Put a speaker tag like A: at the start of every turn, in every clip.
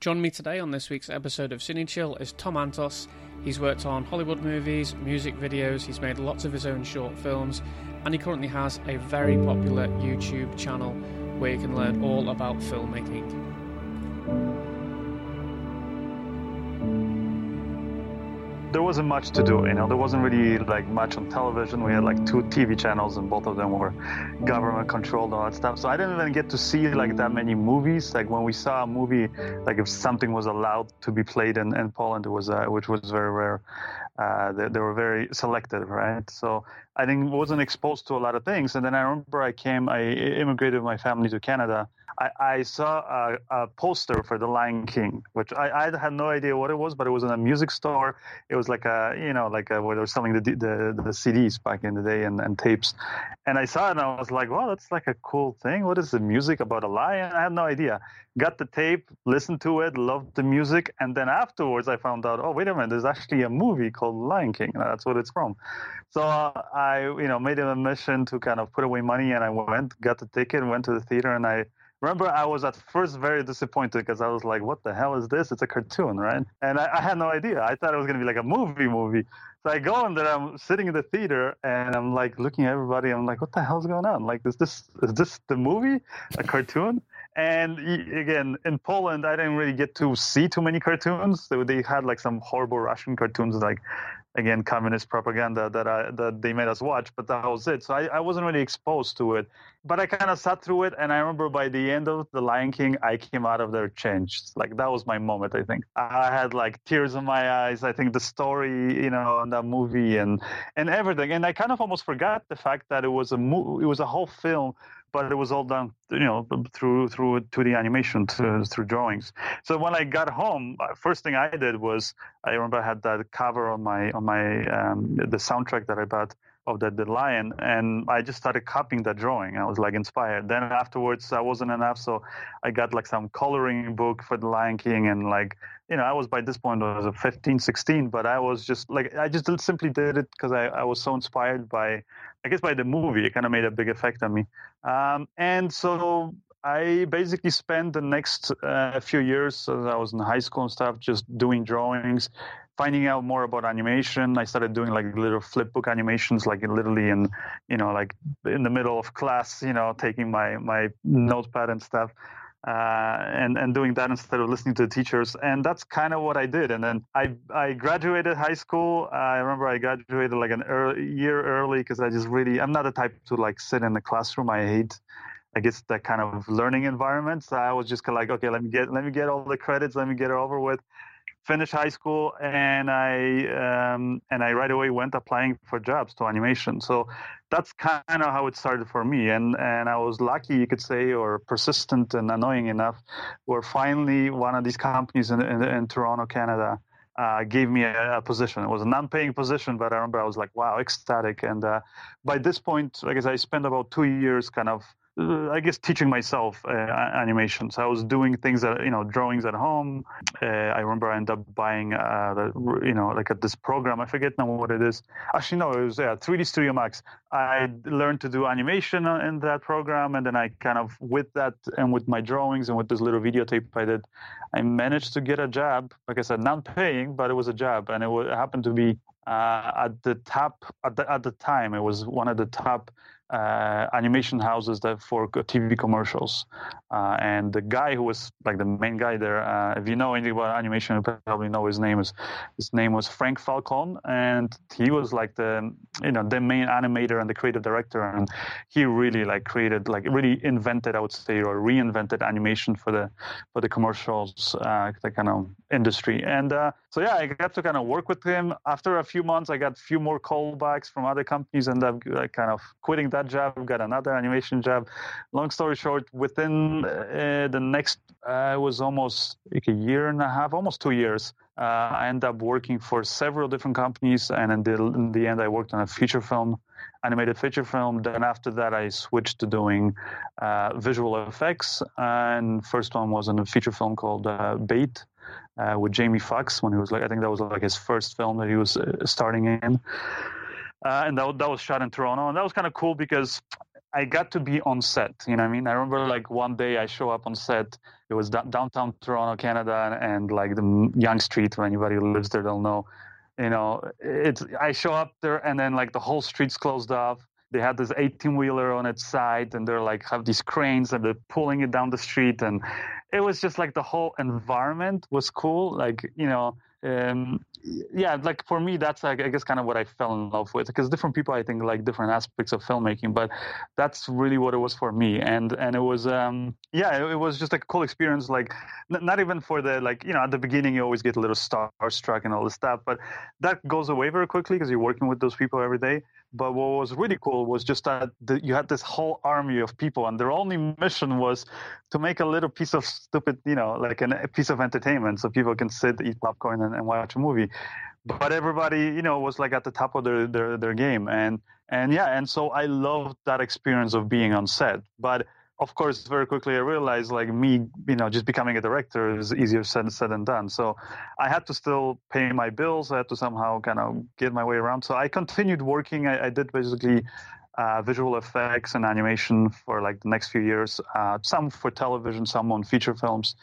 A: Join me today on this week's episode of Cine Chill is Tom Antos. He's worked on Hollywood movies, music videos, he's made lots of his own short films, and he currently has a very popular YouTube channel where you can learn all about filmmaking.
B: There wasn't much to do. You know, there wasn't really like much on television. We had like two TV channels, and both of them were government controlled and all that stuff. So I didn't even get to see like that many movies. Like when we saw a movie, like if something was allowed to be played in, in Poland, it was uh, which was very rare. Uh, they, they, were very selective, right? So I think wasn't exposed to a lot of things. And then I remember I came, I immigrated with my family to Canada I, I saw a, a, poster for The Lion King, which I, I, had no idea what it was, but it was in a music store. It was like a, you know, like a, where they were selling the, the, the CDs back in the day and, and tapes. And I saw it and I was like, wow, that's like a cool thing. What is the music about a lion? I had no idea. Got the tape, listened to it, loved the music. And then afterwards I found out, oh, wait a minute, there's actually a movie called Lion King. That's what it's from. So uh, I, you know, made it a mission to kind of put away money and I went, got the ticket, went to the theater and I, remember I was at first very disappointed because I was like, what the hell is this? It's a cartoon, right? And I, I had no idea. I thought it was going to be like a movie movie. So I go in there, I'm sitting in the theater and I'm like looking at everybody. I'm like, what the hell's going on? Like, is this, is this the movie, a cartoon? And again, in Poland, I didn't really get to see too many cartoons. They had like some horrible Russian cartoons, like again communist propaganda that I, that they made us watch but that was it. So I, I wasn't really exposed to it but I kind of sat through it and I remember by the end of the Lion King I came out of there changed. Like that was my moment I think. I had like tears in my eyes. I think the story you know and that movie and and everything. And I kind of almost forgot the fact that it was a mo- it was a whole film but it was all done, you know, through through 2D animation, to, through drawings. So when I got home, uh, first thing I did was I remember I had that cover on my on my um, the soundtrack that I bought of the, the lion and i just started copying that drawing i was like inspired then afterwards i wasn't enough so i got like some coloring book for the lion king and like you know i was by this point i was 15 16 but i was just like i just simply did it because I, I was so inspired by I guess by the movie, it kind of made a big effect on me. Um, and so I basically spent the next uh, few years, as I was in high school and stuff, just doing drawings, finding out more about animation. I started doing like little flipbook animations, like literally in, you know, like in the middle of class, you know, taking my my notepad and stuff uh, and and doing that instead of listening to the teachers. And that's kind of what I did. And then I I graduated high school. Uh, I remember I graduated like an early, year early because I just really I'm not the type to like sit in the classroom. I hate. I guess that kind of learning environment. So I was just kind of like, okay, let me get let me get all the credits, let me get it over with finished high school and I um, and I right away went applying for jobs to animation. So that's kind of how it started for me. And and I was lucky, you could say, or persistent and annoying enough, where finally one of these companies in, in, in Toronto, Canada. Uh, gave me a, a, position. It was a non-paying position, but I remember I was like, "Wow, ecstatic!" And uh, by this point, I guess I spent about two years kind of I guess teaching myself uh, animation. So I was doing things that you know drawings at home. Uh, I remember I ended up buying uh, you know like a, this program. I forget now what it is. Actually, no, it was yeah 3D Studio Max. I learned to do animation in that program, and then I kind of with that and with my drawings and with this little videotape I did, I managed to get a job. Like I said, not paying, but it was a job, and it, it happened to be uh, at the top at the, at the time. It was one of the top uh, animation houses that for TV commercials. Uh, and the guy who was like the main guy there, uh, if you know anything about animation, you probably know his name is his name was Frank Falcon, and he was like the you know the main animator and the creative director, and he really like created like really invented I would say or reinvented animation for the for the commercials uh, the kind of industry. And uh, so yeah, I got to kind of work with him. After a few months, I got a few more callbacks from other companies, and I'm like, kind of quitting that that job, got another animation job. Long story short, within uh, the next, uh, it was almost like a year and a half, almost two years. Uh, I ended up working for several different companies, and in the, in the end, I worked on a feature film, animated feature film. Then after that, I switched to doing uh, visual effects, and first one was in a feature film called uh, Bait. Uh, with Jamie Foxx when he was like I think that was like his first film that he was uh, starting in, uh, and that, that was shot in Toronto, and that was kind of cool because I got to be on set. You know what I mean? I remember like one day I show up on set. It was d- downtown Toronto, Canada, and, and like the Yonge Street. For anybody who lives there, they'll know. You know, it's I show up there, and then like the whole street's closed off. They had this 18 wheeler on its side, and they're like have these cranes, and they're pulling it down the street, and it was just like the whole environment was cool. Like you know, um, yeah, like for me, that's like, I guess kind of what I fell in love with because different people I think like different aspects of filmmaking, but that's really what it was for me. And and it was um, yeah, it, it was just like a cool experience. Like n- not even for the like you know at the beginning you always get a little starstruck and all this stuff, but that goes away very quickly because you're working with those people every day. But what was really cool was just that the, you had this whole army of people, and their only mission was to make a little piece of stupid, you know, like an, a piece of entertainment, so people can sit, eat popcorn, and, and watch a movie. But everybody, you know, was like at the top of their, their their game, and and yeah, and so I loved that experience of being on set. But of course, very quickly I realized like me, you know, just becoming a director is easier said, said than done. So I had to still pay my bills. I had to somehow kind of get my way around. So I continued working. I, I did basically uh, visual effects and animation for like the next few years, uh, some for television, some on feature films.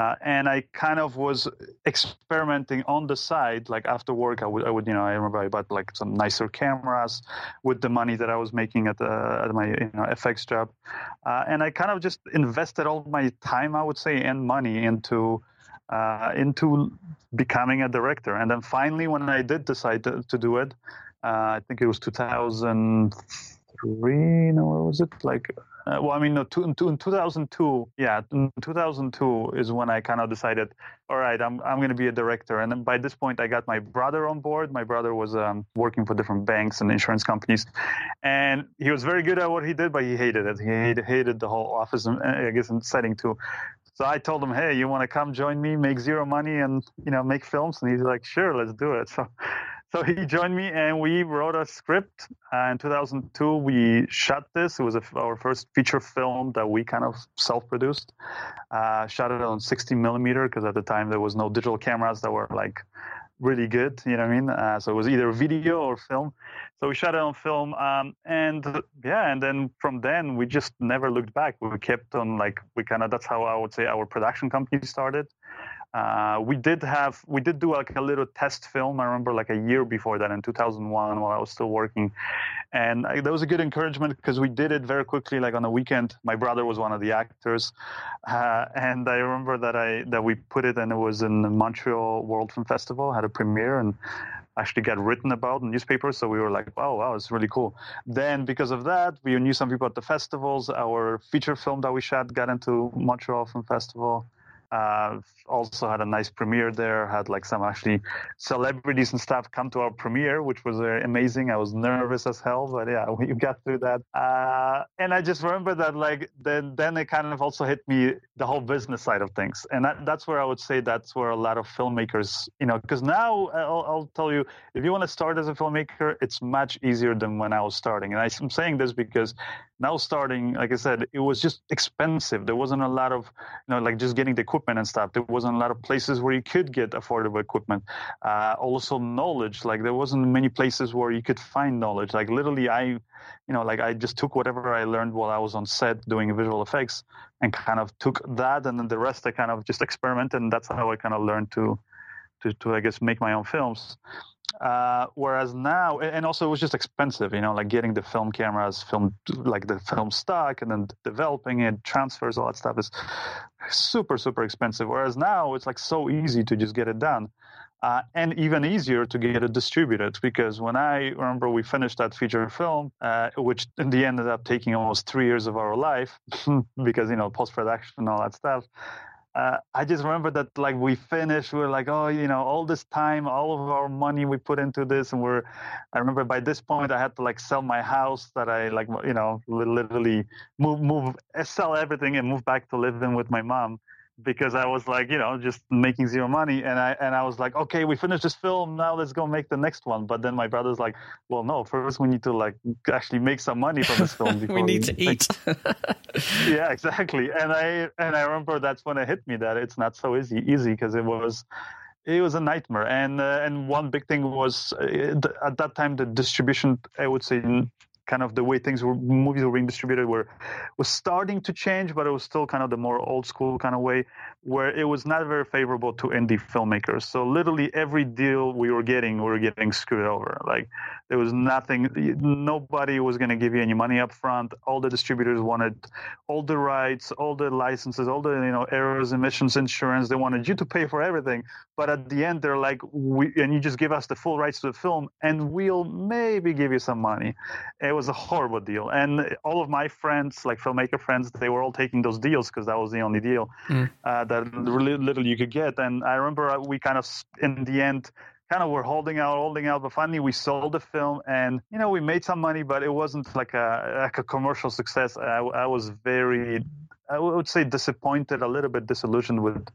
B: Uh, and I kind of was experimenting on the side, like after work. I would, I would, you know, I remember I bought like some nicer cameras with the money that I was making at, the, at my you know FX job, uh, and I kind of just invested all my time, I would say, and money into uh, into becoming a director. And then finally, when I did decide to, to do it, uh, I think it was 2003. No, what was it? Like uh, well, I mean, no, two, in 2002, yeah, in 2002 is when I kind of decided, all right, I'm I'm going to be a director. And then by this point, I got my brother on board. My brother was um, working for different banks and insurance companies, and he was very good at what he did, but he hated it. He hated, hated the whole office, and I guess, in setting too. So I told him, hey, you want to come join me, make zero money, and you know, make films? And he's like, sure, let's do it. So so he joined me and we wrote a script. Uh, in 2002, we shot this. It was a, our first feature film that we kind of self-produced. Uh, shot it on 60 millimeter because at the time there was no digital cameras that were like really good. You know what I mean? Uh, so it was either video or film. So we shot it on film, um, and yeah, and then from then we just never looked back. We kept on like we kind of that's how I would say our production company started. Uh, we did have we did do like a little test film. I remember like a year before that in 2001 while I was still working, and I, that was a good encouragement because we did it very quickly. Like on a weekend, my brother was one of the actors, uh, and I remember that I that we put it and it was in the Montreal World Film Festival had a premiere and actually got written about in newspapers. So we were like, oh, wow, it's really cool. Then because of that, we knew some people at the festivals. Our feature film that we shot got into Montreal Film Festival. Uh, also had a nice premiere there. Had like some actually celebrities and stuff come to our premiere, which was uh, amazing. I was nervous as hell, but yeah, we got through that. Uh, and I just remember that like then then it kind of also hit me the whole business side of things, and that, that's where I would say that's where a lot of filmmakers, you know, because now I'll, I'll tell you if you want to start as a filmmaker, it's much easier than when I was starting. And I'm saying this because now starting, like I said, it was just expensive. There wasn't a lot of, you know, like just getting the equipment and stuff. There wasn't a lot of places where you could get affordable equipment. Uh, also knowledge, like there wasn't many places where you could find knowledge. Like literally, I, you know, like I just took whatever I learned while I was on set doing visual effects and kind of took that, and then the rest I kind of just experimented, and that's how I kind of learned to, to, to I guess make my own films. Uh, whereas now, and also it was just expensive, you know, like getting the film cameras, film like the film stock, and then developing it, transfers, all that stuff is super, super expensive. Whereas now it's like so easy to just get it done. Uh, and even easier to get it distributed because when I remember we finished that feature film, uh, which in the end ended up taking almost three years of our life because you know post production and all that stuff uh, I just remember that like we finished, we are like, oh, you know, all this time, all of our money we put into this, and we're. I remember by this point I had to like sell my house that I like, you know, literally move, move, sell everything and move back to live in with my mom because I was like, you know, just making zero money, and I and I was like, okay, we finished this film, now let's go make the next one. But then my brother's like, well, no, first we need to like actually make some money from this film.
A: we need we, to eat.
B: yeah, exactly. And I and I remember that's when it hit me that it's not so easy, easy because it was. It was a nightmare, and uh, and one big thing was uh, at that time the distribution. I would say kind of the way things were movies were being distributed were was starting to change, but it was still kind of the more old school kind of way where it was not very favorable to indie filmmakers. So literally every deal we were getting, we were getting screwed over. Like there was nothing, nobody was going to give you any money up front. All the distributors wanted all the rights, all the licenses, all the you know errors, omissions, insurance. They wanted you to pay for everything. But at the end, they're like, we and you just give us the full rights to the film, and we'll maybe give you some money. It was a horrible deal. And all of my friends, like filmmaker friends, they were all taking those deals because that was the only deal. Mm. Uh, that really little you could get. And I remember we kind of, in the end, kind of were holding out, holding out, but finally we sold the film, and you know we made some money, but it wasn't like a like a commercial success. I, I was very I would say disappointed, a little bit disillusioned with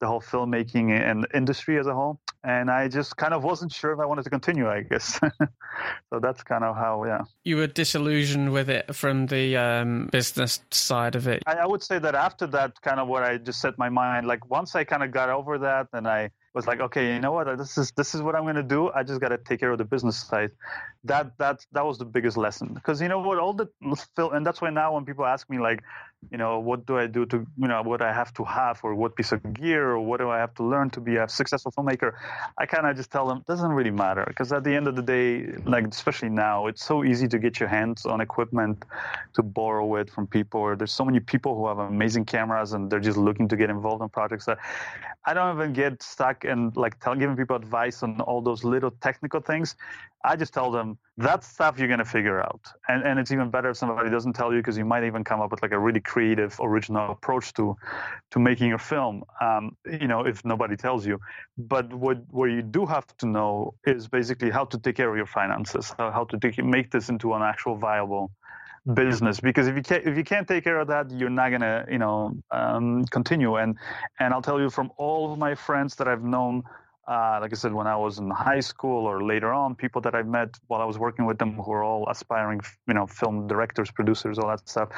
B: the whole filmmaking and industry as a whole. And I just kind of wasn't sure if I wanted to continue, I guess. so that's kind of how, yeah.
A: You were disillusioned with it from the um, business side of it.
B: I, I would say that after that, kind of what I just set my mind, like once I kind of got over that and I was like, okay, you know what? This is this is what I'm gonna do. I just gotta take care of the business side. That that that was the biggest lesson because you know what? All the and that's why now when people ask me like, you know, what do I do to, you know, what I have to have or what piece of gear or what do I have to learn to be a successful filmmaker? I kind of just tell them it doesn't really matter because at the end of the day, like especially now, it's so easy to get your hands on equipment to borrow it from people. Or there's so many people who have amazing cameras and they're just looking to get involved in projects that I don't even get stuck in like tell, giving people advice on all those little technical things. I just tell them that stuff you're going to figure out. And, and it's even better if somebody doesn't tell you because you might even come up with like a really creative, original approach to to making a film, um, you know, if nobody tells you. But what, what you do have to know is basically how to take care of your finances, how, how to take, make this into an actual viable business because if you can't if you can't take care of that you're not gonna you know um, continue and and I'll tell you from all of my friends that I've known uh, like I said when I was in high school or later on people that I've met while I was working with them who are all aspiring you know film directors producers all that stuff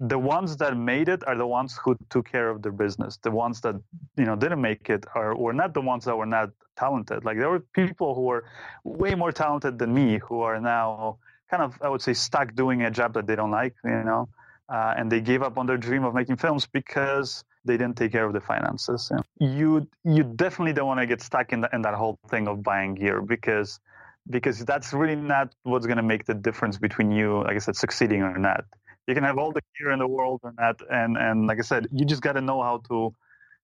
B: the ones that made it are the ones who took care of their business. The ones that you know didn't make it are were not the ones that were not talented. Like there were people who were way more talented than me who are now kind of, I would say, stuck doing a job that they don't like, you know, uh, and they gave up on their dream of making films because they didn't take care of the finances. You you definitely don't want to get stuck in, the, in that whole thing of buying gear because because that's really not what's going to make the difference between you, like I said, succeeding or not. You can have all the gear in the world or not, and and like I said, you just got to know how to.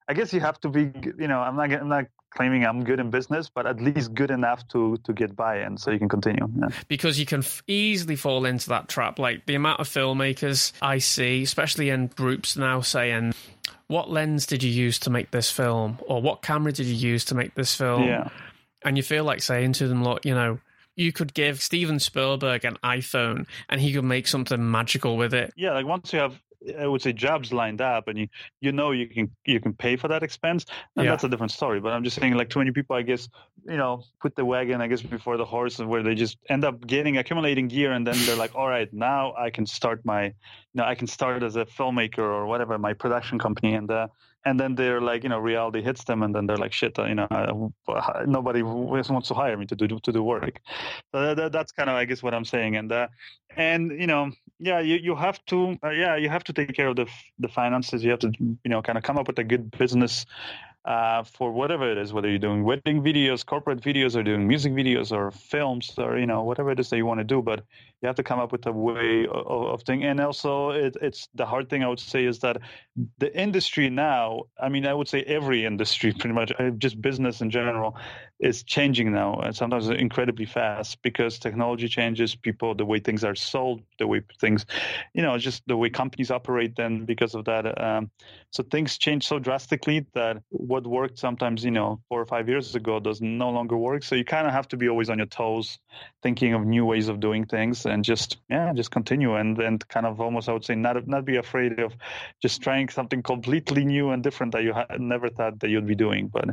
B: I guess you have to be, you know, I'm not, I'm not claiming I'm good in business, but at least good enough to to get by, and so you can continue. Yeah.
A: Because you can f- easily fall into that trap. Like the amount of filmmakers I see, especially in groups now, saying, "What lens did you use to make this film?" or "What camera did you use to make this film?"
B: Yeah.
A: And you feel like saying to them, "Look, you know." You could give Steven Spielberg an iPhone and he could make something magical with it.
B: Yeah, like once you have I would say jobs lined up, and you you know you can you can pay for that expense, and yeah. that's a different story. But I'm just saying, like too many people, I guess, you know, put the wagon, I guess, before the horse, where they just end up getting accumulating gear, and then they're like, all right, now I can start my, you know, I can start as a filmmaker or whatever, my production company, and uh, and then they're like, you know, reality hits them, and then they're like, shit, you know, uh, nobody wants to hire me to do to do work. So that, that's kind of, I guess, what I'm saying, and uh, and you know, yeah, you you have to, uh, yeah, you have to take care of the the finances. You have to, you know, kind of come up with a good business uh, for whatever it is, whether you're doing wedding videos, corporate videos, or doing music videos, or films, or you know whatever it is that you want to do. But you have to come up with a way of, of thing. And also, it, it's the hard thing I would say is that the industry now. I mean, I would say every industry, pretty much, uh, just business in general, is changing now, and sometimes incredibly fast because technology changes. People, the way things are sold, the way things, you know, just the way companies operate. Then because of that, um, so things change so drastically that what worked sometimes, you know, four or five years ago does no longer work. So you kind of have to be always on your toes, thinking of new ways of doing things and just yeah just continue and and kind of almost i would say not not be afraid of just trying something completely new and different that you ha- never thought that you'd be doing but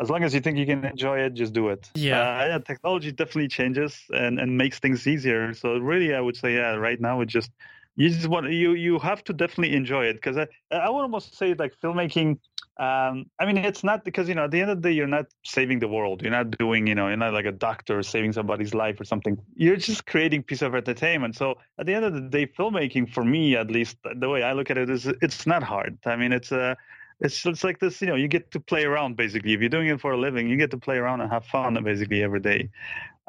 B: as long as you think you can enjoy it just do it
A: yeah, uh,
B: yeah technology definitely changes and and makes things easier so really i would say yeah right now it just you just want you you have to definitely enjoy it because I I would almost say like filmmaking. Um, I mean, it's not because you know at the end of the day you're not saving the world. You're not doing you know you're not like a doctor saving somebody's life or something. You're just creating piece of entertainment. So at the end of the day, filmmaking for me at least the way I look at it is it's not hard. I mean, it's a it's it's like this, you know, you get to play around basically. If you're doing it for a living, you get to play around and have fun basically every day.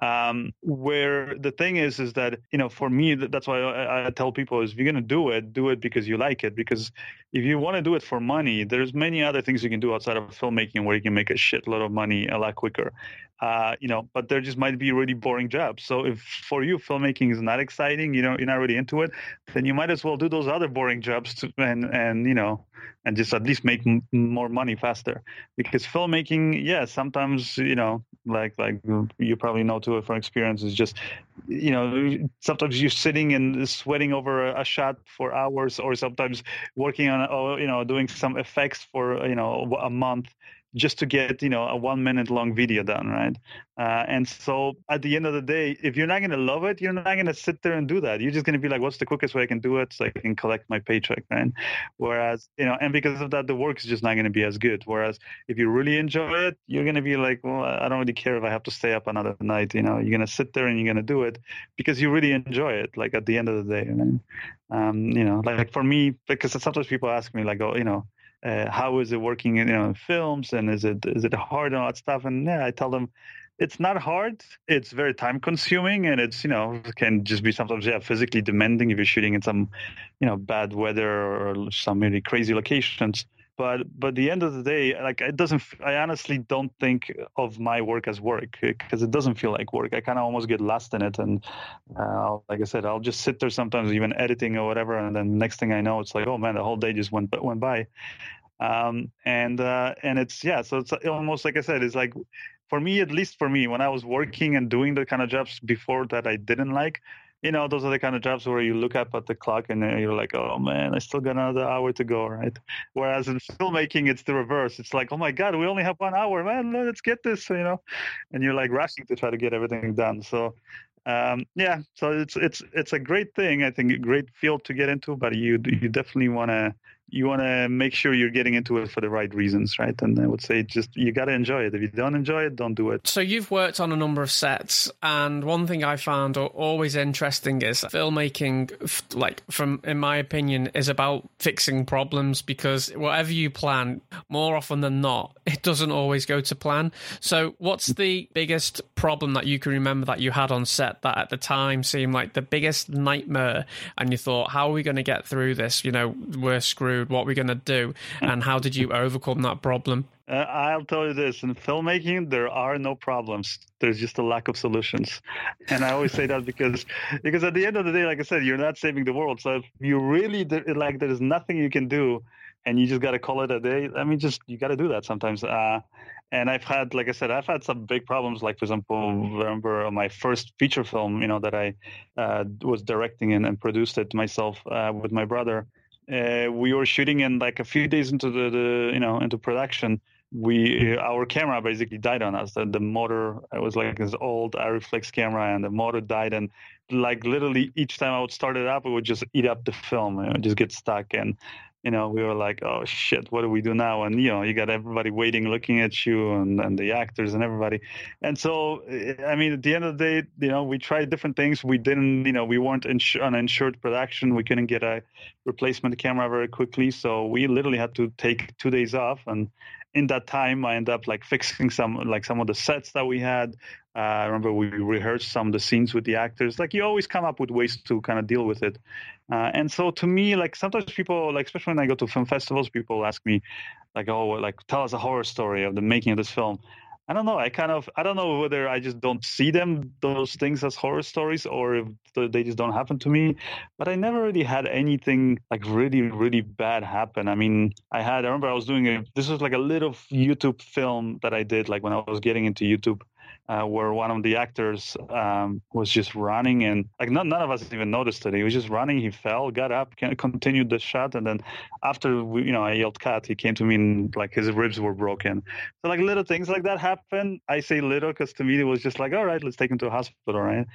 B: Um, where the thing is, is that you know, for me, that's why I, I tell people is if you're gonna do it, do it because you like it. Because if you want to do it for money, there's many other things you can do outside of filmmaking where you can make a shitload of money a lot quicker. Uh, you know, but there just might be really boring jobs. So if for you filmmaking is not exciting, you know, you're not really into it, then you might as well do those other boring jobs to, and and you know, and just at least make m- more money faster. Because filmmaking, yeah, sometimes you know, like like you probably know too from experience, is just you know, sometimes you're sitting and sweating over a shot for hours, or sometimes working on, or you know, doing some effects for you know a month just to get you know a one minute long video done right? Uh, and so at the end of the day if you're not going to love it you're not going to sit there and do that. You're just going to be like what's the quickest way i can do it so i can collect my paycheck? Right? Whereas you know and because of that the work is just not going to be as good. Whereas if you really enjoy it you're going to be like well i don't really care if i have to stay up another night you know? You're going to sit there and you're going to do it because you really enjoy it like at the end of the day right? um, you know like for me because sometimes people ask me like oh you know uh, how is it working in you know, films and is it is it hard and all that stuff? And yeah i tell them it's not hard. It's very time consuming and it's you know can just be sometimes yeah physically demanding if you're shooting in some you know bad weather or some really crazy locations but but the end of the day like it doesn't i honestly don't think of my work as work because it doesn't feel like work. I kind of almost get lost in it and uh, like i said i'll just sit there sometimes even editing or whatever and then next thing i know it's like oh man the whole day just went went by. Um, and uh, and it's yeah so it's almost like i said it's like for me at least for me when i was working and doing the kind of jobs before that i didn't like you know those are the kind of jobs where you look up at the clock and you're like oh man i still got another hour to go right? Whereas in filmmaking it's the reverse. It's like oh my god we only have one hour man. Let's get this you know? And you're like rushing to try to get everything done. So um, yeah. So it's it's it's a great thing i think a great field to get into but you you definitely want to you want to make sure you're getting into it for the right reasons, right? And I would say just you got to enjoy it. If you don't enjoy it, don't do it.
A: So you've worked on a number of sets, and one thing I found always interesting is filmmaking. Like from in my opinion, is about fixing problems because whatever you plan, more often than not, it doesn't always go to plan. So what's the biggest problem that you can remember that you had on set that at the time seemed like the biggest nightmare, and you thought, how are we going to get through this? You know, we're screwed screwed. What are we going to do? And how did you overcome that problem?
B: Uh, I'll tell you this: in filmmaking, there are no problems. There's just a lack of solutions, and I always say that because because at the end of the day, like I said, you're not saving the world. So if you really like, there's nothing you can do, and you just got to call it a day. I mean, just you got to do that sometimes. Uh, and I've had, like I said, I've had some big problems. Like for example, remember my first feature film, you know, that I uh, was directing and, and produced it myself uh, with my brother uh, we were shooting and like a few days into the, the you know into production we our camera basically died on us. The, the motor it was like this old Arriflex camera and the motor died and like literally each time i would start it up it would just eat up the film it would just get stuck. And you know, we were like, oh shit, what do we do now? And you know, you got everybody waiting, looking at you, and, and the actors and everybody. And so, eh, I mean, at the end of the day, you know, we tried different things. We didn't, you know, we weren't insur- on insured production. We couldn't get a replacement camera very quickly, so we literally had to take two days off. And in that time, I ended up like fixing some, like some of the sets that we had. Uh, I remember we rehearsed some of the scenes with the actors. Like you always come up with ways to kind of deal with it. Uh, and so to me, like sometimes people, like especially when I go to film festivals, people ask me, like, "Oh, like tell us a horror story of the making of this film." I don't know. I kind of I don't know whether I just don't see them those things as horror stories or if they just don't happen to me. But I never really had anything like really really bad happen. I mean, I had I remember I was doing a this was like a little YouTube film that I did like when I was getting into YouTube uh, where one of the actors um, was just running and like none, none of us even noticed it. He was just running. He fell, got up, continued the shot, and then after we, you know I yelled cut, he came to me and like his ribs were broken. So like little things like that happen. I say little because to me it was just like all right, let's take him to a hospital, right?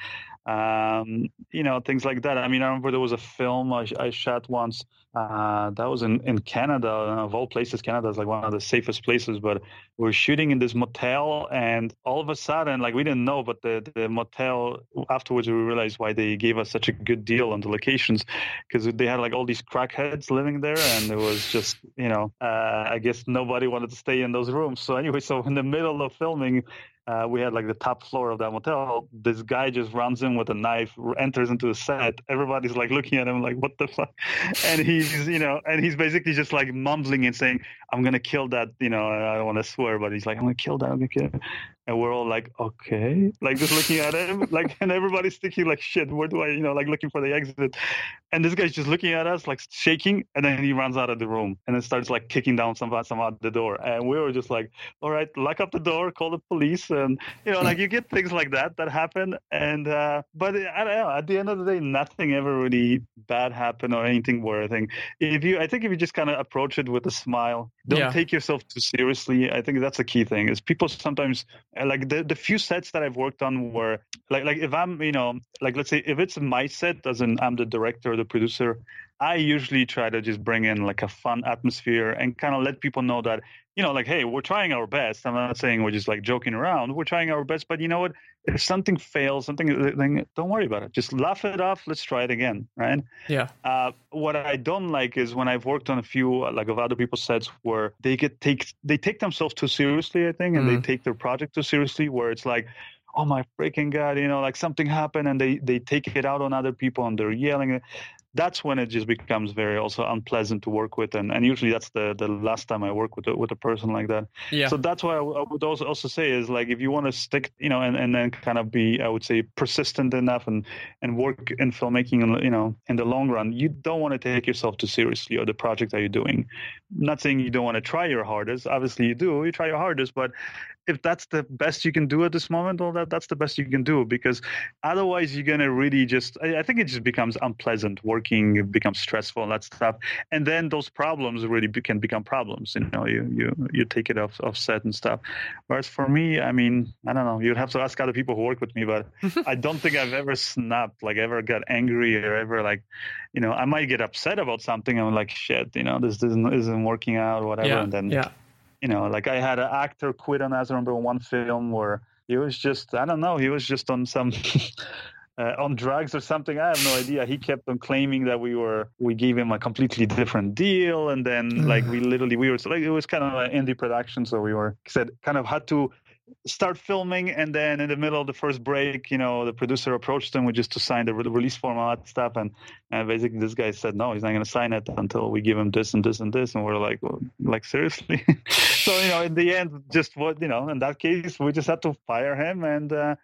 B: Um, you know things like that. I mean I remember there was a film I, I shot once. Uh, that was in in Canada of all places. Canada is like one of the safest places, but we were shooting in this motel and all of a sudden sudden, like we didn't know, but the, the motel afterwards we realized why they gave us such a good deal on the locations because they had like all these crackheads living there, and it was just you know uh, I guess nobody wanted to stay in those rooms. So anyway, so in the middle of filming, uh, we had like the top floor of that motel. This guy just runs in with a knife, enters into the set. Everybody's like looking at him like, "What the fuck?" And he's, you know, and he's basically just like mumbling and saying, "I'm gonna kill that." You know, I don't want to swear, but he's like, "I'm gonna kill that. I'm gonna kill." It. And we're all like, "Okay," like just looking at him, like, and everybody's thinking like, "Shit, where do I?" You know, like looking for the exit. And this guy's just looking at us, like shaking, and then he runs out of the room and then starts like kicking down some some out the door. And we were just like, "All right, lock up the door, call the police." and you know like you get things like that that happen and uh but i don't know at the end of the day nothing ever really bad happened or anything where i think if you i think if you just kind of approach it with a smile don't yeah. take yourself too seriously i think that's a key thing is people sometimes like the, the few sets that i've worked on were like like if i'm you know like let's say if it's my set as in i'm the director or the producer I usually try to just bring in like a fun atmosphere and kind of let people know that you know, like, hey, we're trying our best. I'm not saying we're just like joking around. We're trying our best, but you know what? If something fails, something, then don't worry about it. Just laugh it off. Let's try it again, right?
A: Yeah.
B: Uh, what I don't like is when I've worked on a few like of other people's sets where they get take they take themselves too seriously, I think, and mm. they take their project too seriously. Where it's like, oh my freaking god you know like something happened and they they take it out on other people and they're yelling that's when it just becomes very also unpleasant to work with and, and usually that's the, the last time i work with a, with a person like that.
A: Yeah.
B: So that's why I, w- I would also also say is like if you want to stick you know and, and then kind of be i would say persistent enough and and work in filmmaking you know in the long run you don't want to take yourself too seriously or the project that you're doing. I'm not saying you don't want to try your hardest. Obviously you do. You try your hardest but if that's the best you can do at this moment, well, that that's the best you can do because otherwise you're gonna really just. I, I think it just becomes unpleasant. Working it becomes stressful and that stuff, and then those problems really be, can become problems. You know, you you you take it off set and stuff. Whereas for me, I mean, I don't know. You'd have to ask other people who work with me, but I don't think I've ever snapped, like ever got angry or ever like, you know, I might get upset about something. I'm like, shit, you know, this isn't isn't working out or whatever,
A: yeah,
B: and then
A: yeah
B: you know, like I had an actor quit on I remember one film where he was just I don't know, he was just on some uh, on drugs or something. I have no idea. He kept on claiming that we were we gave him a completely different deal, and then like we literally we were like it was kind of an indie production, so we were said kind of had to start filming and then in the middle of the first break you know the producer approached him with just to sign the release form all that stuff and, and basically this guy said no he's not going to sign it until we give him this and this and this and we're like well, like seriously? So you know in the end just what you know in that case we just had to fire him and uh,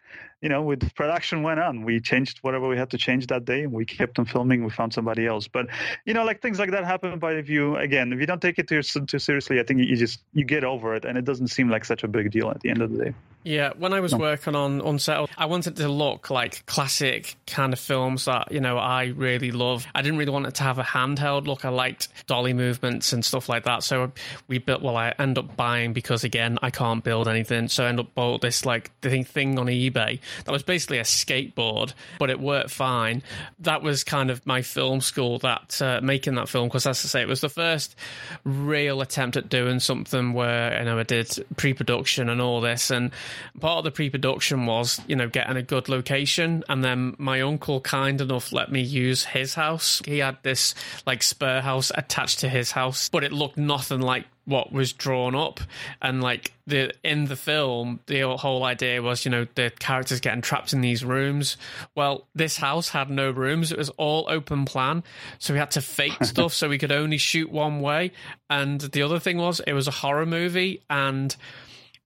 B: you know, with production went on. We changed whatever we had to change that day. and We kept on filming. We found somebody else. But you know, like things like that happen. But if you again, if you don't take it too, too seriously, I think you just you get over it, and it doesn't seem like such a big deal at the end of the day.
A: Yeah, when I was no. working on Unsettled, I wanted to look like classic kind of films that you know I really love. I didn't really want it to have a handheld look. I liked dolly movements and stuff like that. So we built. Well, I end up buying because again I can't build anything. So I end up bought this like thing thing on eBay that was basically a skateboard, but it worked fine. That was kind of my film school that uh, making that film because, as I say, it was the first real attempt at doing something where you know I did pre-production and all this, and part of the pre-production was you know getting a good location, and then my uncle kind enough let me use his house. He had this like spur house attached to his house, but it looked nothing like what was drawn up. And like the in the film the whole idea was you know the characters getting trapped in these rooms. Well this house had no rooms. It was all open plan. So we had to fake stuff so we could only shoot one way. And the other thing was it was a horror movie. And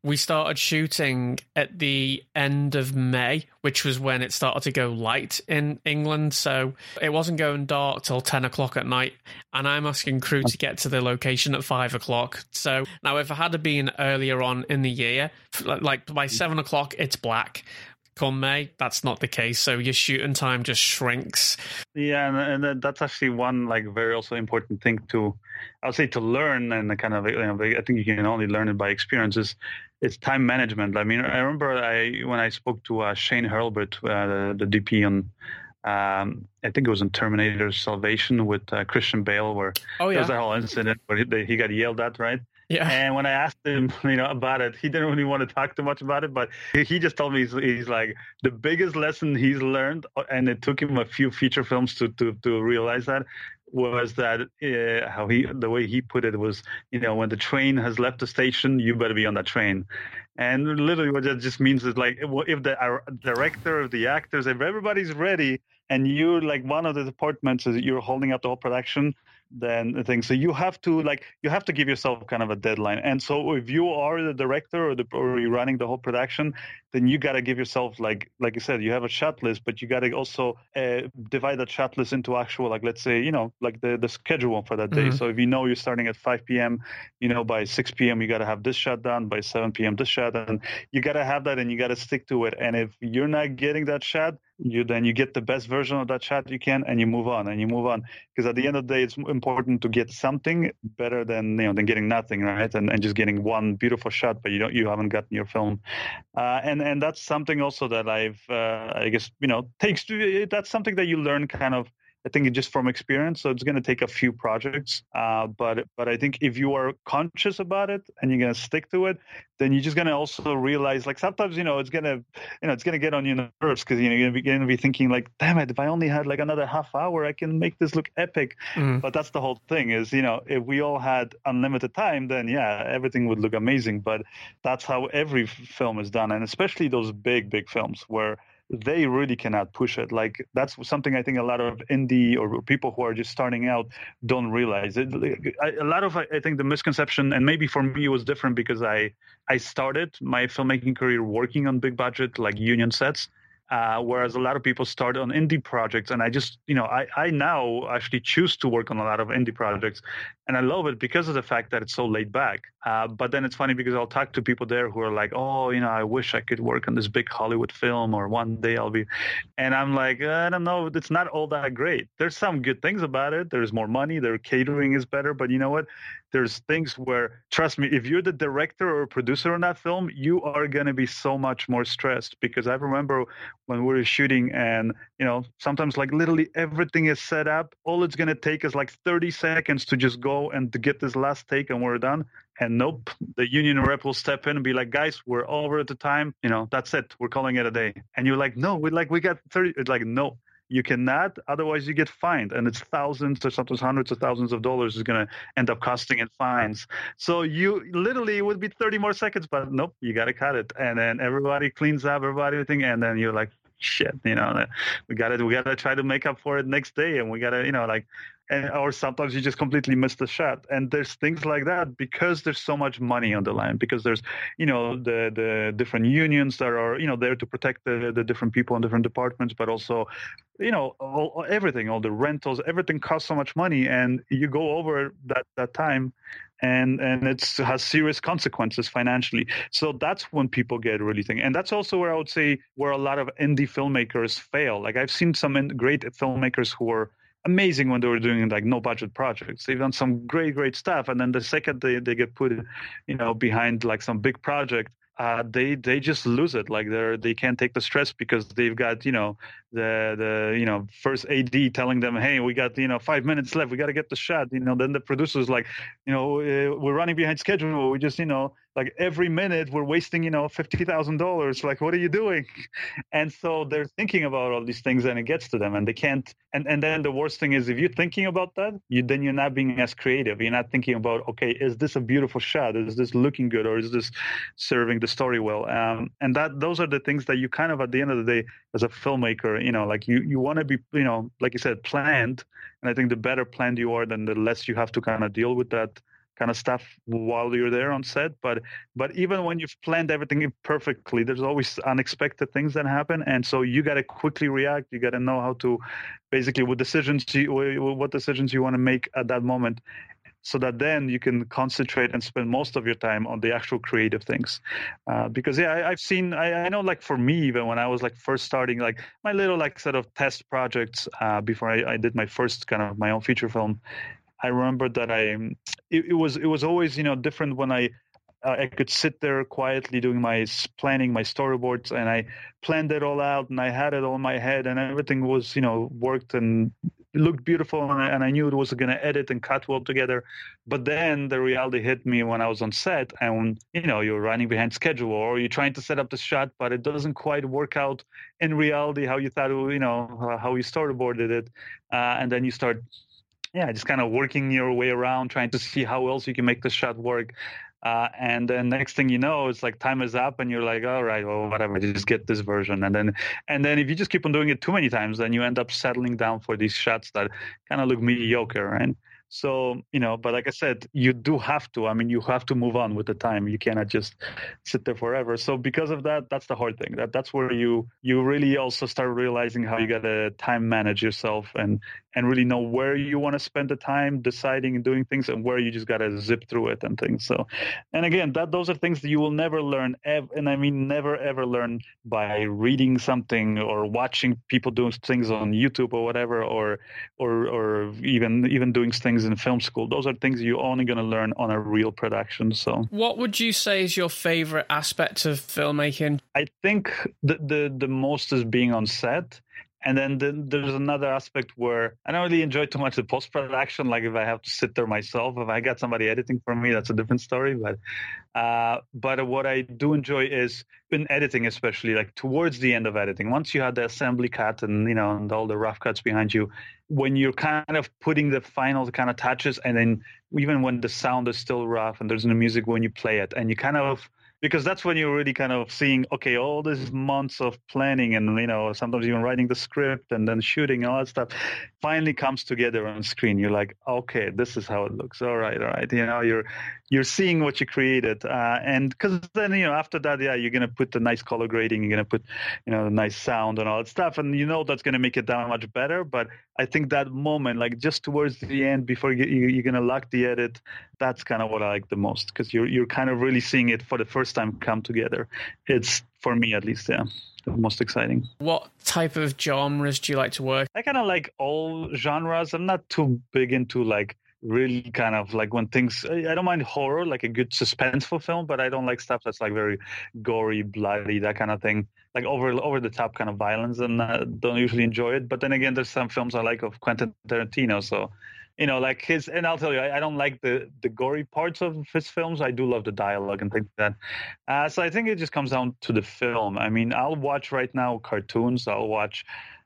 A: we started shooting at the end of May, which was when it started to go light in England. So it wasn't going dark till 10 o'clock at night. And I'm asking crew to get to the location at 5 o'clock. So now, if I had been earlier on in the year, like by 7 o'clock, it's black. Come May, that's not the case. So your shooting time just shrinks.
B: Yeah, and, that's actually one like very also important thing to, I'll say to learn and kind of you know, I think you can only learn it by experiences it's time management. I mean, I remember I when I spoke to uh, Shane Hurlbut, uh, the, the, DP on, um, I think it was in Terminator Salvation with uh, Christian Bale, where
A: oh, yeah.
B: there was a whole incident where he, he got yelled at, right?
A: Yeah.
B: And when I asked him, you know, about it, he didn't really want to talk too much about it, but he just told me he's, he's like the biggest lesson he's learned, and it took him a few feature films to to to realize that was that uh, how he the way he put it was you know when the train has left the station you better be on that train. And literally what that just means is like if the director of the actors if everybody's ready and you're like one of the departments you're holding up the whole production then the thing. So you have to like you have to give yourself kind of a deadline. And so if you are the director or the or you're running the whole production, then you got to give yourself like like I said, you have a shot list, but you got to also uh, divide that shot list into actual like let's say you know like the the schedule for that day. Mm-hmm. So if you know you're starting at 5 p.m., you know by 6 p.m. you got to have this shot done. By 7 p.m. this shot, and you got to have that, and you got to stick to it. And if you're not getting that shot you then you get the best version of that shot you can and you move on and you move on. Because at the end of the day it's important to get something better than you know than getting nothing right? And, and just getting one beautiful shot but you don't you haven't gotten your film. Uh, and and that's something also that i've uh, i guess you know takes to that's something that you learn kind of I think just from experience. So it's going to take a few projects, uh, but but I think if you are conscious about it and you're going to stick to it, then you're just going to also realize like sometimes you know it's going to you know it's going to get on your nerves because you know you're going to be thinking like damn it if I only had like another half hour I can make this look epic. Mm. But that's the whole thing is you know if we all had unlimited time then yeah everything would look amazing. But that's how every film is done, and especially those big big films where they really cannot push it. Like that's something I think a lot of indie or people who are just starting out don't realize. It, a lot of I think the misconception, and maybe for me it was different because I I started my filmmaking career working on big budget like union sets, uh, whereas a lot of people start on indie projects, and I just, you know, I, I now actually choose to work on a lot of indie projects, and I love it because of the fact that it's so laid back. Uh, but then it's funny because I'll talk to people there who are like, oh, you know, I wish I could work on this big Hollywood film, or one day I'll be, and I'm like, I don't know, it's not all that great. There's some good things about it. There's more money. Their catering is better, but you know what? there's things where trust me if you're the director or producer on that film you are going to be so much more stressed because i remember when we were shooting and you know sometimes like literally everything is set up all it's going to take is like 30 seconds to just go and to get this last take and we're done. And nope the union rep will step in and be like guys we're over at the time you know that's it. We're calling it a day. And you're like no we like we got 30 it's like no you cannot, otherwise you get fined, and it's thousands or sometimes hundreds of thousands of dollars is going to end up costing in fines. So you literally it would be 30 more seconds, but nope, you got to cut it, and then everybody cleans up, everybody everything, and then you're like, shit, you know, we got to we got to try to make up for it next day, and we got to, you know, like and, or sometimes you just completely miss the shot. And there's things like that because there's so much money on the line. Because there's, you know, the the different unions that are, you know, there to protect the the different people in different departments, but also, you know, all, everything, all the rentals, everything costs so much money, and you go over that that time, and and it has serious consequences financially. So that's when people get really thinking, and that's also where I would say where a lot of indie filmmakers fail. Like I've seen some great filmmakers who are amazing when they were doing like no budget projects. They've done some great, great stuff. And then the second they, they get put, you know, behind like some big project, uh, they they just lose it. Like they're they can't take the stress because they've got you know the the you know first AD telling them, hey, we got you know five minutes left, we got to get the shot. You know, then the producers like, you know, uh, we're running behind schedule. We just you know like every minute we're wasting you know fifty thousand dollars like what are you doing? And so they're thinking about all these things and it gets to them and they can't and and then the worst thing is if you're thinking about that you then you're not being as creative. You're not thinking about okay is this a beautiful shot? Is this looking good or is this serving the story well? Um, and that those are the things that you kind of at the end of the day as a filmmaker you know like you you want to be you know like you said planned. And i think the better planned you are then the less you have to kind of deal with that kind of stuff while you're there on set. But but even when you've planned everything perfectly, there's always unexpected things that happen, and so you got to quickly react. You got to know how to basically what decisions you, what decisions you want to make at that moment so that then you can concentrate and spend most of your time on the actual creative things uh, because yeah I, have seen I, I, know like for me even when i was like first starting like my little like sort of test projects uh, before I, I, did my first kind of my own feature film i remember that i it, it was it was always you know different when i uh, I could sit there quietly doing my planning, my storyboards, and I planned it all out, and I had it all in my head, and everything was, you know, worked and looked beautiful and I, and I knew it was going to edit and cut well together. But then the reality hit me when I was on set and, you know, you're running behind schedule or you're trying to set up the shot, but it doesn't quite work out in reality how you thought, you know, how you storyboarded it. Uh, and then you start yeah, just kind of working your way around, trying to see how else you can make the shot work. Uh, and then next thing you know, it's like time is up, and you're like, all right, well, whatever, just get this version. And then, and then if you just keep on doing it too many times, then you end up settling down for these shots that kind of look mediocre, right? So, you know, but like I said, you do have to. I mean, you have to move on with the time. You cannot just sit there forever. So because of that, that's the hard thing. That that's where you you really also start realizing how you gotta time manage yourself and and really know where you want to spend the time deciding and doing things and where you just got to zip through it and things so. And again that those are things that you will never learn ev- and i mean never ever learn by reading something or watching people doing things on youtube or whatever or or or even even doing things in film school. Those are things you're only going to learn on a real production so.
A: What would you say is your favorite aspect of filmmaking?
B: I think the the, the most is being on set and then the, there's another aspect where I don't really enjoy too much the post production. Like if I have to sit there myself, if I got somebody editing for me, that's a different story. But uh, but what I do enjoy is in editing, especially like towards the end of editing, once you have the assembly cut and you know and all the rough cuts behind you, when you're kind of putting the final kind of touches, and then even when the sound is still rough and there's no music when you play it, and you kind of because that's when you're really kind of seeing okay all these months of planning and you know sometimes even writing the script and then shooting all that stuff finally comes together on screen. You're like okay this is how it looks. All right all right. You know you're you're seeing what you created uh, and because then you know after that yeah you're gonna put the nice color grading you're gonna put you know the nice sound and all that stuff and you know that's gonna make it that much better but i think that moment like just towards the end before you, you're gonna lock the edit that's kind of what i like the most because you're you're kind of really seeing it for the first time come together it's for me at least yeah the most exciting.
A: What type of genres do you like to work?
B: I kind of like all genres. I'm not too big into like really kind of like when things I don't mind horror, like a good suspenseful film, but I don't like stuff that's like very gory, bloody, that kind of thing, like over over the top kind of violence, and uh, don't usually enjoy it. But then again, there's some films I like of Quentin Tarantino, so you know, like his, and I'll tell you, I, I, don't like the the gory parts of his films. I do love the dialogue and things like that. Uh, so I think it just comes down to the film. I mean, I'll watch right now cartoons. I'll watch,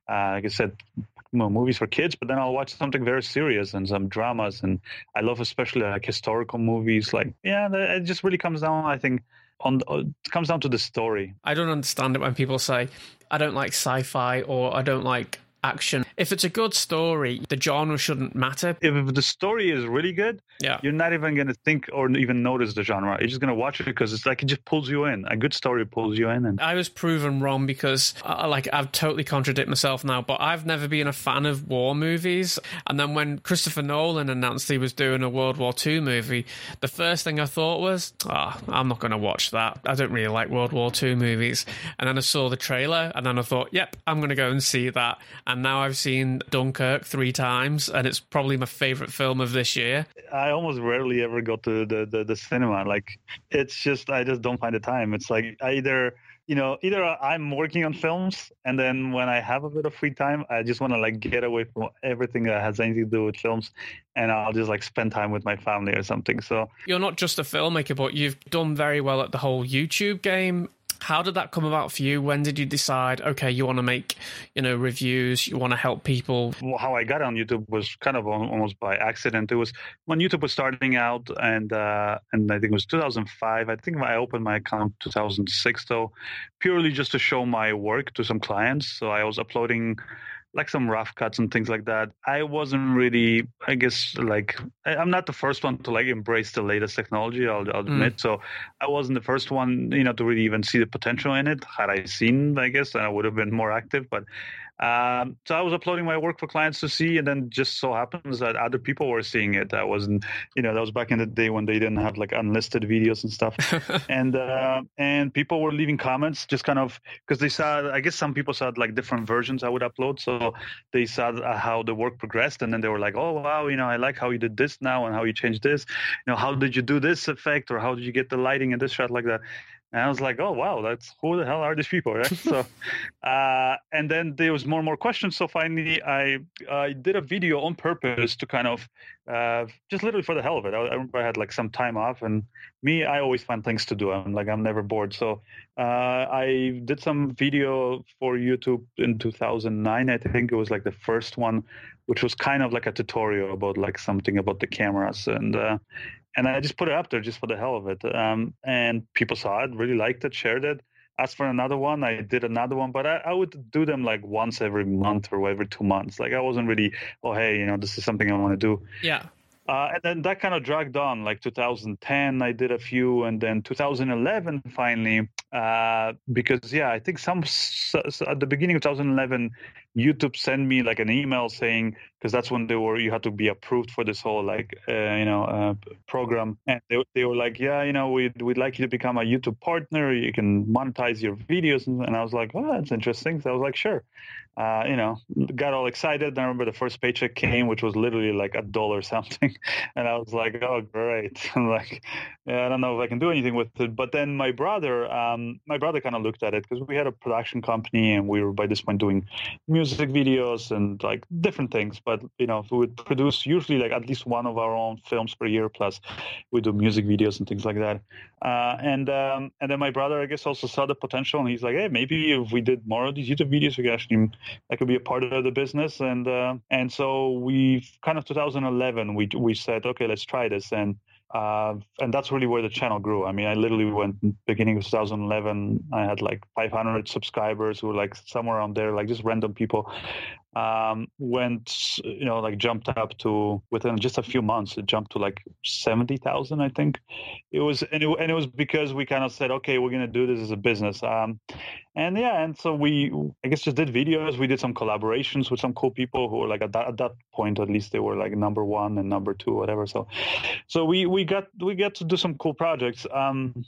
B: uh, like I said, movies for kids, but then I'll watch something very serious and some dramas. And I love especially like historical movies. Like, yeah, it just really comes down, I think, on uh, it comes down to the story.
A: I don't understand it when people say I don't like sci-fi or I don't like action. If it's a good story, the genre shouldn't matter.
B: If the story is really good, yeah. you're not even going to think or even notice the genre. You're just going to watch it because it's like it just pulls you in. A good story pulls you in. And
A: I was proven wrong because, uh, like, I've totally contradict myself now, but I've never been a fan of war movies. And then when Christopher Nolan announced he was doing a World War II movie, the first thing I thought was, oh, I'm not going to watch that. I don't really like World War II movies. And then I saw the trailer and then I thought, yep, I'm going to go and see that. And now I've seen Dunkirk three times, and it's probably my favorite film of this year.
B: I almost rarely ever go to the, the, the cinema. Like, it's just, I just don't find the time. It's like I either you know, either I'm working on films, and then when I have a bit of free time, I just want to like get away from everything that has anything to do with films, and I'll just like spend time with my family or something. So
A: you're not just a filmmaker, but you've done very well at the whole YouTube game. How did that come about for you? When did you decide, okay, you want to make, you know, reviews, you want to help people?
B: Well, how I got on YouTube was kind of almost by accident. It was when YouTube was starting out, and uh, and I think it was 2005. I think I opened my account 2006, though, purely just to show my work to some clients. So I was uploading like some rough cuts and things like that. I wasn't really, I guess, like I, am not the first one to like embrace the latest technology. I'll, I'll mm. admit. So I wasn't the first one, you know, to really even see the potential in it. Had I seen, I guess, I would have been more active. But um, so I was uploading my work for clients to see, and then just so happens that other people were seeing it. That wasn't, you know, that was back in the day when they didn't have like unlisted videos and stuff, and uh, and people were leaving comments, just kind of because they saw. I guess some people saw like different versions I would upload, so they saw how the work progressed, and then they were like, "Oh wow, you know, I like how you did this now and how you changed this. You know, how did you do this effect, or how did you get the lighting in this shot like that?" And I was like, oh, wow, that's who the hell are these people, right? so, uh, and then there was more and more questions. So finally, I, I did a video on purpose to kind of uh, just literally for the hell of it. I, I, remember I had like some time off, and me, I always find things to do. I'm like, I'm never bored. So uh, I did some video for YouTube in 2009. I think it was like the first one, which was kind of like a tutorial about like something about the cameras and uh, and I just put it up there just for the hell of it. Um, and people saw it, really liked it, shared it. Asked for another one, I did another one, but I, I, would do them like once every month or every two months. Like I wasn't really, oh hey, you know, this is something I want to do.
A: Yeah.
B: Uh, and then that kind of dragged on. Like 2010, I did a few, and then 2011 finally, uh, because yeah, I think some so, so at the beginning of 2011, YouTube sent me like an email saying because that's when they were you had to be approved for this whole like uh, you know uh, program. And they, they were like yeah you know we'd, we'd like you to become a YouTube partner. You can monetize your videos. And, I was like oh that's interesting. So I was like sure. Uh, you know got all excited. I remember the first paycheck came which was literally like a dollar something. And I was like oh great. I'm like yeah, I don't know if I can do anything with it. But then my brother um, my brother kind of looked at it because we had a production company and we were by this point doing music music videos and like different things. But you know, we would produce usually like at least one of our own films per year. Plus, we do music videos and things like that. Uh, and um, and then my brother, I guess, also saw the potential, and he's like, hey, maybe if we did more of these YouTube videos, we could actually that could be a part of the business. And uh, and so we kind of 2011, we we said, okay, let's try this and. Uh, and that's really where the channel grew. I mean, I literally went beginning of 2011. I had like 500 subscribers who were like somewhere around there, like just random people um, went, you know, like jumped up to within just a few months, it jumped to like 70,000, I think it was. And it, and it was because we kind of said, okay, we're going to do this as a business. Um, and yeah, and so we, I guess, just did videos. We did some collaborations with some cool people who were like at that, at that point, at least they were like number one and number two, whatever. So, so we, we got, we got to do some cool projects. Um,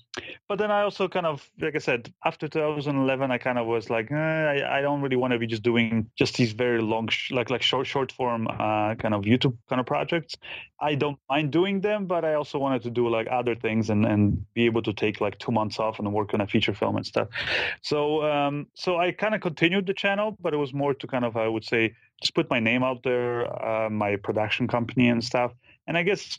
B: but then I also kind of, like I said, after 2011, I kind of was like, eh, I, I don't really want to be just doing just these very very long, like like short short form uh, kind of YouTube kind of projects. I don't mind doing them, but I also wanted to do like other things and and be able to take like two months off and work on a feature film and stuff. So um, so I kind of continued the channel, but it was more to kind of I would say just put my name out there, uh, my production company and stuff and I guess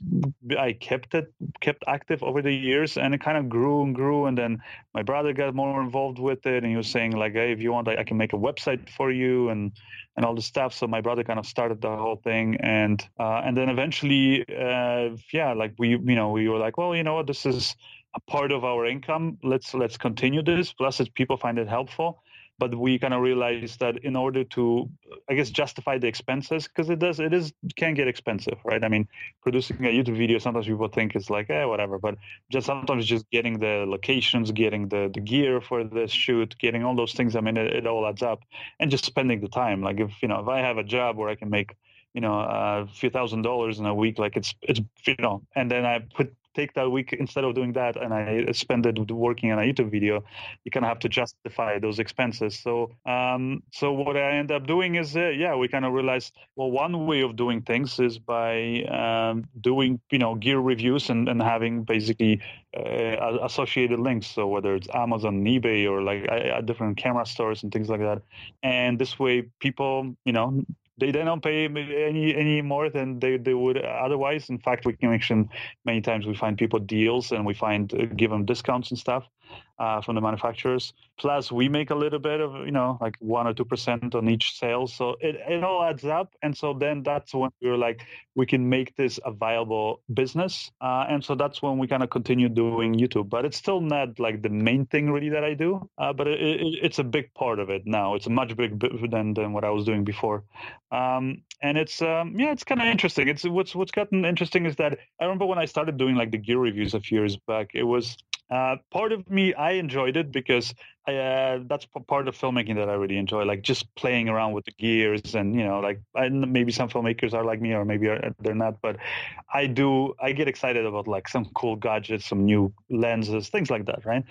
B: I kept it kept active over the years, and it kind of grew and grew. And then my brother got more involved with it, and he was saying like, "Hey, if you want, I, I can make a website for you," and and all the stuff. So my brother kind of started the whole thing, and uh, and then eventually, uh, yeah, like we you know we were like, well, you know what, this is a part of our income. Let's let's continue this. Plus, people find it helpful but we kind of realized that in order to i guess justify the expenses? Because it does it is can get expensive right? I mean producing a youtube video sometimes people think it's like eh whatever but just sometimes just getting the locations getting the, the gear for the shoot getting all those things i mean it, it all adds up. And just spending the time like if you know if i have a job where i can make you know a few thousand dollars in a week like it's it's you know and then i put take that week instead of doing that and I spend it working on a YouTube video, you kind of have to justify those expenses. So, um, so what I end up doing is, uh, yeah, we kind of realized, well, one way of doing things is by um, doing, you know, gear reviews and, and having basically uh, associated links. So whether it's Amazon, eBay, or like uh, different camera stores and things like that. And this way, people, you know, they, they don't pay any any more than they, they would otherwise. In fact, we can many times we find people deals and we find uh, give them discounts and stuff. Uh, from the manufacturers. Plus, we make a little bit of, you know, like one or two percent on each sale. So it, it all adds up. And so then that's when we were like, we can make this a viable business. Uh, and so that's when we kind of continue doing YouTube. But it's still not like the main thing really that I do. Uh, but it, it, it's a big part of it now. It's a much bigger than than what I was doing before. Um, and it's um, yeah, it's kind of interesting. It's what's what's gotten interesting is that I remember when I started doing like the gear reviews a few years back. It was uh, part of me, I enjoyed it because uh, that's part of filmmaking that I really enjoy, like just playing around with the gears and you know, like maybe some filmmakers are like me or maybe they're not, but I do. I get excited about like some cool gadgets, some new lenses, things like that, right?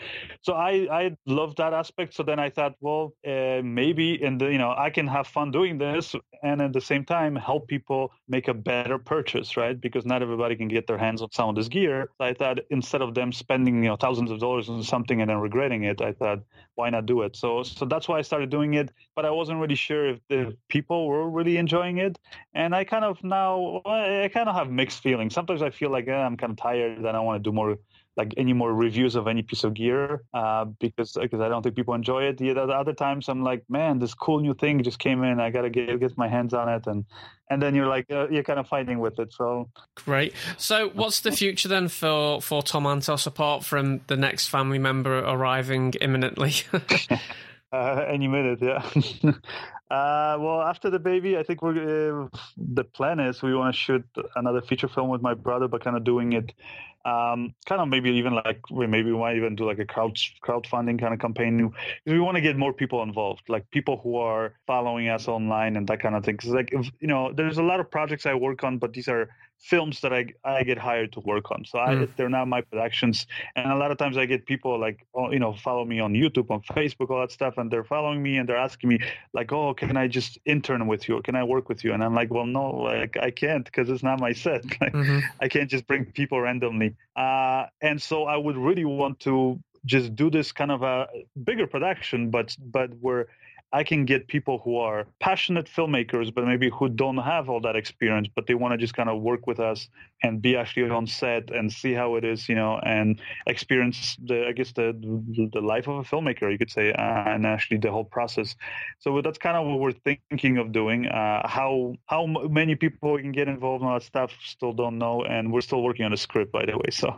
B: So I I love that aspect. So then I thought, well, uh, maybe the you know I can have fun doing this and at the same time help people make a better purchase, right? Because not everybody can get their hands on some of this gear. I thought instead of them spending you know thousands of dollars on something and then regretting it, I thought why not do it? So so that's why I started doing it. But I wasn't really sure if the people were really enjoying it. And I kind of now I kind of have mixed feelings. Sometimes I feel like eh, I'm kind of tired and I want to do more like any more reviews of any piece of gear uh, because because I don't think people enjoy it. The other times I'm like, man, this cool new thing just came in. I gotta get get my hands on it, and and then you're like uh, you're kind of fighting with it. So
A: great. So what's the future then for for Tom Antos apart from the next family member arriving imminently?
B: uh, any minute, yeah. Uh, well, after the baby, I think we're uh, the plan is we want to shoot another feature film with my brother, but kind of doing it um, kind of maybe even like we maybe we might even do like a crowd crowdfunding kind of campaign. We want to get more people involved, like people who are following us online and that kind of thing. Cause like if, you know, there's a lot of projects I work on, but these are films that I I get hired to work on. So I, mm. they're not my productions, and a lot of times I get people like oh, you know follow me on YouTube, on Facebook, all that stuff, and they're following me and they're asking me like, oh, can I just intern with you? Or can I work with you? And I'm like, well, no, like I can't because it's not my set. Like, mm-hmm. I can't just bring people randomly. Uh, and so I would really want to just do this kind of a bigger production, but but where I can get people who are passionate filmmakers, but maybe who don't have all that experience, but they want to just kind of work with us and be actually on set and see how it is, you know, and experience the, I guess the the life of a filmmaker, you could say, uh, and actually the whole process. So that's kind of what we're thinking of doing. Uh, how how many people can get involved in that stuff, still don't know, and we're still working on the script, by the way. So,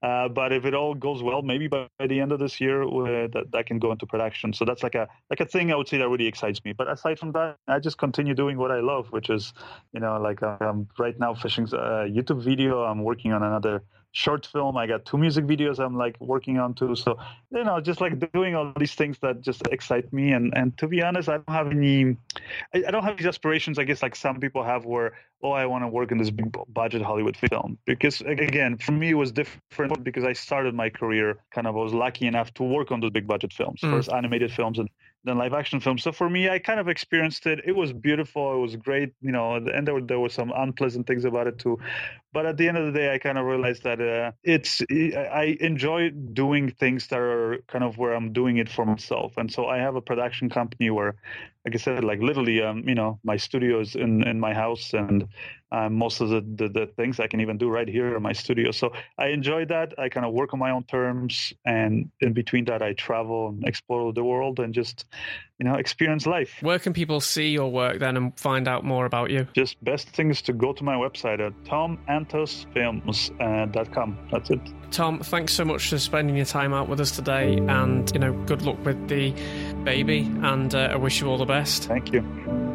B: uh, but if it all goes well, maybe by, by the end of this year, uh, that that can go into production. So that's like a like a thing I would say that really excites me. But aside from that, I just continue doing what I love, which is, you know, like I'm um, right now fishing a YouTube video. I'm working on another short film. I got two music videos I'm like working on too. So, you know, just like doing all these things that just excite me. And, and to be honest, I don't have any, I, I don't have these aspirations, I guess, like some people have where, oh, I want to work in this big budget Hollywood film. Because again, for me, it was different because I started my career kind of, I was lucky enough to work on those big budget films, mm. first animated films and than live action films. So for me, I kind of experienced it. It was beautiful. It was great, you know, and there were, there were some unpleasant things about it too. But at the end of the day, I kind of realized that uh, it's I enjoy doing things that are kind of where I'm doing it for myself. And so I have a production company where like I said, like literally, um, you know, my studio is in, in my house, and um, most of the, the, the things I can even do right here in my studio. So I enjoy that. I kind of work on my own terms, and in between that, I travel and explore the world and just, you know, experience life.
A: Where can people see your work then and find out more about you?
B: Just best thing is to go to my website at tomantosfilms.com. That's it.
A: Tom, thanks so much for spending your time out with us today, and you know, good luck with the baby, and uh, I wish you all the best.
B: Thank you.